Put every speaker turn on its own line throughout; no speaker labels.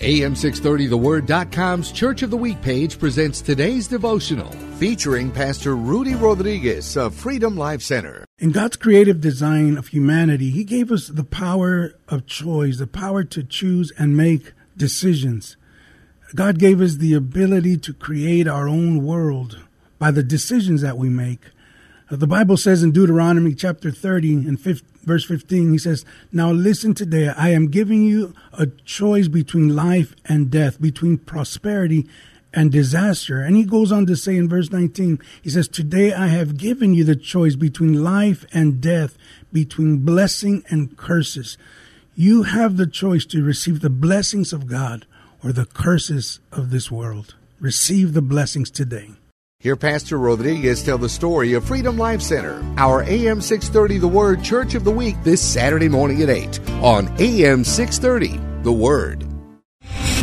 AM630TheWord.com's Church of the Week page presents today's devotional featuring Pastor Rudy Rodriguez of Freedom Life Center.
In God's creative design of humanity, He gave us the power of choice, the power to choose and make decisions. God gave us the ability to create our own world by the decisions that we make. Uh, the Bible says in Deuteronomy chapter 30 and 15, verse 15, he says, Now listen today, I am giving you a choice between life and death, between prosperity and disaster. And he goes on to say in verse 19, he says, Today I have given you the choice between life and death, between blessing and curses. You have the choice to receive the blessings of God or the curses of this world. Receive the blessings today.
Hear Pastor Rodriguez tell the story of Freedom Life Center, our AM 630 The Word Church of the Week this Saturday morning at 8 on AM 630 The Word.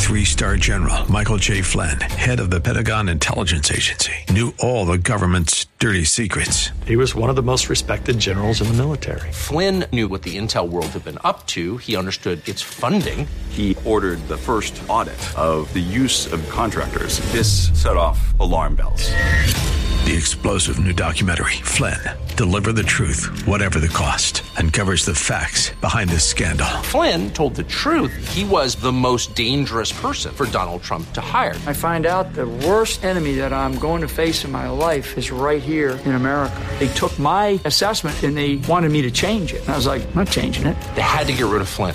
Three star general Michael J. Flynn, head of the Pentagon Intelligence Agency, knew all the government's dirty secrets.
He was one of the most respected generals in the military.
Flynn knew what the intel world had been up to. He understood its funding.
He ordered the first audit of the use of contractors. This set off alarm bells.
The explosive new documentary, Flynn, Deliver the Truth, Whatever the Cost, uncovers the facts behind this scandal.
Flynn told the truth. He was the most dangerous person for Donald Trump to hire.
I find out the worst enemy that I'm going to face in my life is right here in America. They took my assessment and they wanted me to change it. And I was like, I'm not changing it.
They had to get rid of Flynn